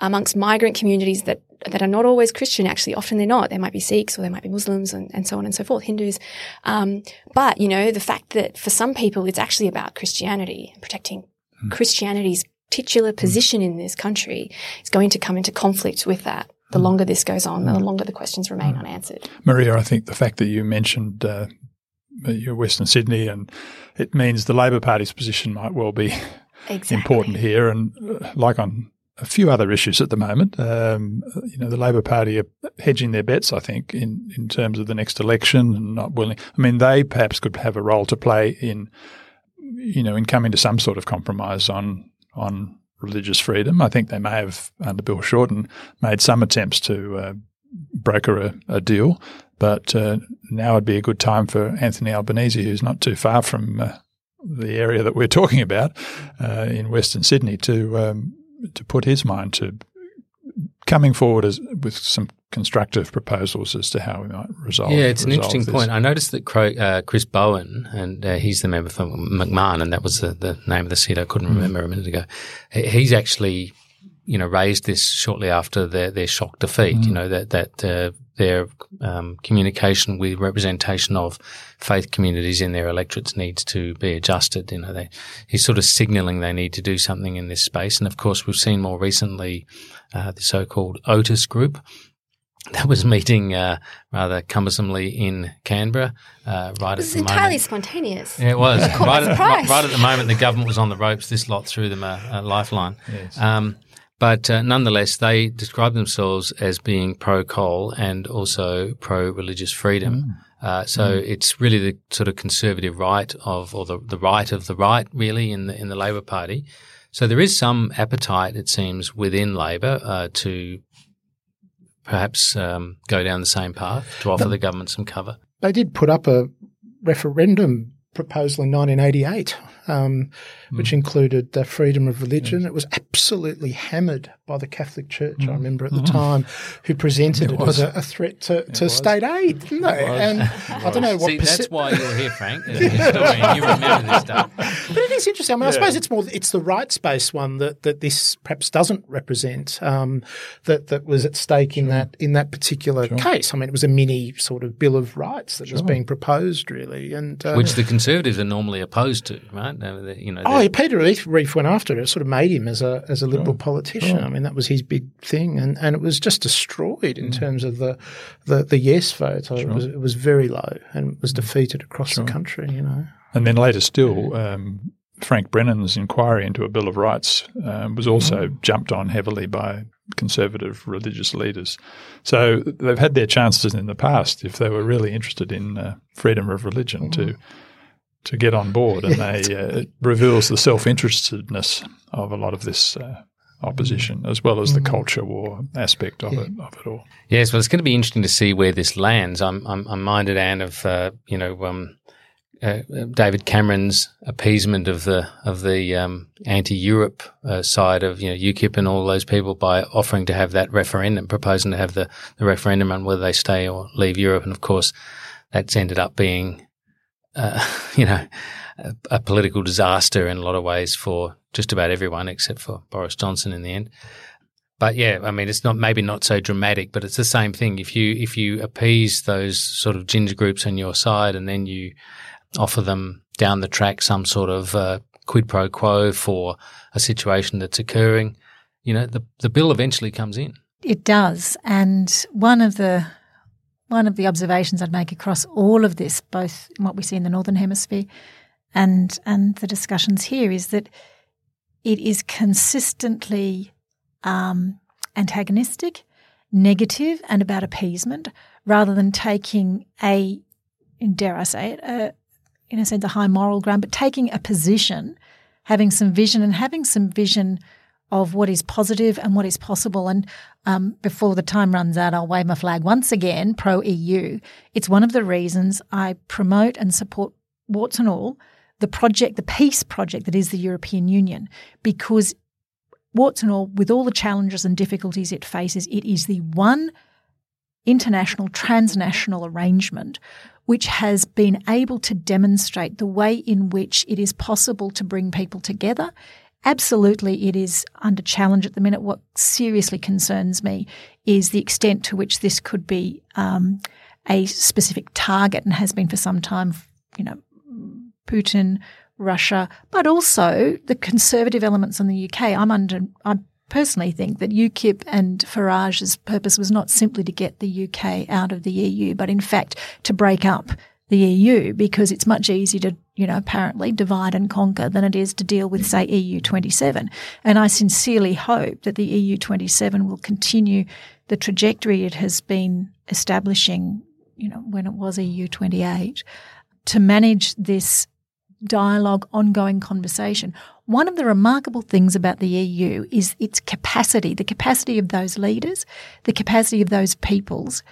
amongst migrant communities that that are not always Christian. Actually, often they're not. They might be Sikhs or they might be Muslims and, and so on and so forth, Hindus. Um, but you know, the fact that for some people it's actually about Christianity, and protecting mm. Christianity's titular hmm. position mm. in this country is going to come into conflict with that. The mm. longer this goes on, the hmm. longer the questions remain hmm. unanswered. Marija, I think the fact that you mentioned uh, your Western Sydney and it means the Labor Party's position might well be exactly. important here. And uh, like on a few other issues at the moment. Um, you know, the Labor Party are hedging their bets, I think, in, in terms of the next election and not willing. I mean, they perhaps could have a role to play in, you know, in coming to some sort of compromise on on religious freedom. I think they may have, under Bill Shorten, made some attempts to uh, broker a, a, deal, but uh, now would be a good time for Anthony Albanese, who's not too far from uh, the area that we're talking about uh, in Western Sydney, to um, to put his mind to coming forward as, with some constructive proposals as to how we might resolve. Yeah, it's an interesting this. point. I noticed that uh, Chris Bowen, and uh, he's the member for McMahon, and that was the, the name of the seat I couldn't mm. remember a minute ago. He's actually, you know, raised this shortly after their, their shock defeat. Mm. You know that that uh, their um, communication with representation of faith communities in their electorates needs to be adjusted. You know, they, he's sort of signalling they need to do something in this space. And of course, we've seen more recently uh, the so-called Otis group that was meeting uh, rather cumbersomely in Canberra. Uh, right this at the entirely moment. spontaneous. Yeah, it was. right, at, right, right, at the moment, the government was on the ropes. This lot threw them a, a lifeline. Yes. Um, but uh, nonetheless, they describe themselves as being pro coal and also pro religious freedom. Mm. Uh, so mm. it's really the sort of conservative right of, or the, the right of the right, really, in the in the Labor Party. So there is some appetite, it seems, within Labor uh, to perhaps um, go down the same path to offer the government some cover. They did put up a referendum proposal in 1988 um, mm. which included the freedom of religion. Yes. It was absolutely hammered by the Catholic Church, mm. I remember at the mm. time, who presented it, it as a, a, threat to, to state aid, didn't they? And I don't know what. See, perci- that's why you're here, Frank. you remember this stuff. But it is interesting. I mean, yeah. I suppose it's more it's the rights based one that, that this perhaps doesn't represent um, that that was at stake sure. in that in that particular sure. case. I mean, it was a mini sort of bill of rights that sure. was being proposed, really, and uh, which the Conservatives are normally opposed to, right? You know, oh, Peter Reith, Reith went after it. It sort of made him as a as a liberal politician. I mean, that was his big thing, and, and it was just destroyed in mm. terms of the the, the yes vote. Sure. It was it was very low and was mm. defeated across sure. the country. You know, and then later still. Um, Frank Brennan's inquiry into a Bill of Rights um, was also mm. jumped on heavily by conservative religious leaders. So they've had their chances in the past if they were really interested in uh, freedom of religion to mm to get on board, and they uh, it reveals the self interestedness of a lot of this. Uh, opposition, as well as the mm. culture war aspect of yeah. it of it all. Yes, well, it's going to be interesting to see where this lands. I'm I'm, I'm minded, Anne, of uh, you know um, uh, David Cameron's appeasement of the of the um, anti-Europe uh, side of you know UKIP and all those people by offering to have that referendum, proposing to have the, the referendum on whether they stay or leave Europe, and of course that's ended up being uh, you know, a, a, political disaster in a lot of ways for just about everyone except for Boris Johnson in the end. But yeah, I mean, it's not maybe not so dramatic, but it's the same thing. If you if you appease those sort of ginger groups on your side, and then you offer them down the track some sort of uh, quid pro quo for a situation that's occurring, you know, the the bill eventually comes in. It does, and one of the one of the observations I'd make across all of this, both what we see in the Northern Hemisphere and, and the discussions here, is that it is consistently um, antagonistic, negative, and about appeasement rather than taking a, dare I say it, a, in a sense, a high moral ground, but taking a position, having some vision, and having some vision of what is positive and what is possible. And um, before the time runs out, I'll wave my flag once again pro EU. It's one of the reasons I promote and support warts and all the project, the peace project that is the European Union, because warts and all, with all the challenges and difficulties it faces, it is the one international, transnational arrangement which has been able to demonstrate the way in which it is possible to bring people together Absolutely, it is under challenge at the minute. What seriously concerns me is the extent to which this could be um, a specific target and has been for some time. You know, Putin, Russia, but also the conservative elements in the UK. I'm under. I personally think that UKIP and Farage's purpose was not simply to get the UK out of the EU, but in fact to break up the EU because it's much easier to, you know, apparently divide and conquer than it is to deal with, say, EU 27. And I sincerely hope that the EU 27 will continue the trajectory it has been establishing, you know, when it was EU 28 to manage this dialogue, ongoing conversation. One of the remarkable things about the EU is its capacity, the capacity of those leaders, the capacity of those peoples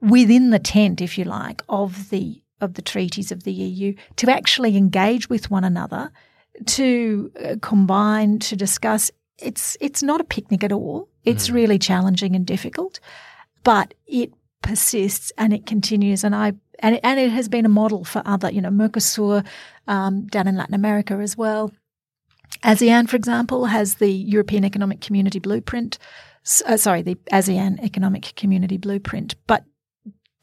within the tent, if you like, of the of the treaties of the EU to actually engage with one another, to uh, combine, to discuss. It's it's not a picnic at all. It's mm. really challenging and difficult, but it persists and it continues. And I and it, and it has been a model for other, you know, Mercosur um, down in Latin America as well. ASEAN, for example, has the European Economic Community Blueprint. Uh, sorry, the ASEAN Economic Community Blueprint, but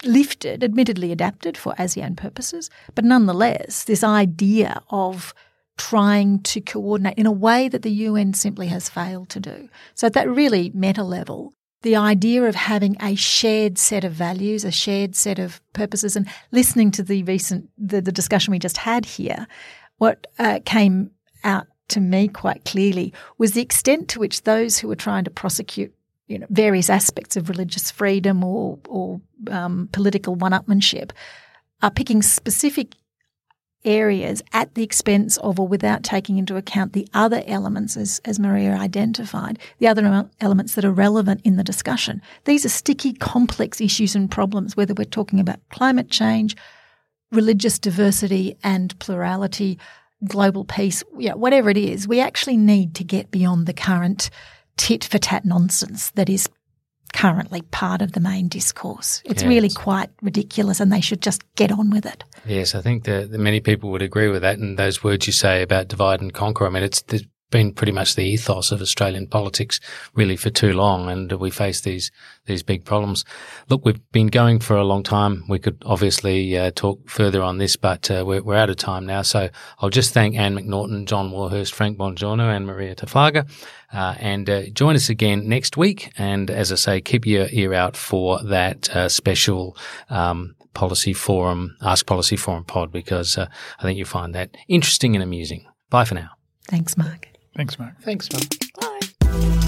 lifted, admittedly adapted for ASEAN purposes, but nonetheless, this idea of trying to coordinate in a way that the UN simply has failed to do. So at that really meta level, the idea of having a shared set of values, a shared set of purposes, and listening to the recent the, the discussion we just had here, what uh, came out to me quite clearly was the extent to which those who were trying to prosecute you know, various aspects of religious freedom or, or um, political one-upmanship are picking specific areas at the expense of or without taking into account the other elements, as, as Marija identified, the other elements that are relevant in the discussion. These are sticky, complex issues and problems, whether we're talking about climate change, religious diversity and plurality, global peace, yeah, whatever it is. We actually need to get beyond the current tit for tat nonsense that is currently part of the main discourse. It's really quite ridiculous and they should just get on with it. Yes, I think that many people would agree with that. And those words you say about divide and conquer, I mean, it's, been pretty much the ethos of Australian politics really for too long, and we face these these big problems. Look, we've been going for a long time. We could obviously uh, talk further on this, but uh, we're, we're, out of time now. So I'll just thank Anne McNaughton, John Warhurst, Frank Bongiorno, and Marija Taflaga, uh, and uh, join us again next week. And as I say, keep your ear out for that uh, special. Um, policy forum, Ask Policy Forum pod, because uh, I think you'll find that interesting and amusing. Bye for now. Thanks, Mark. Thanks, Mark. Thanks, Mark. Bye.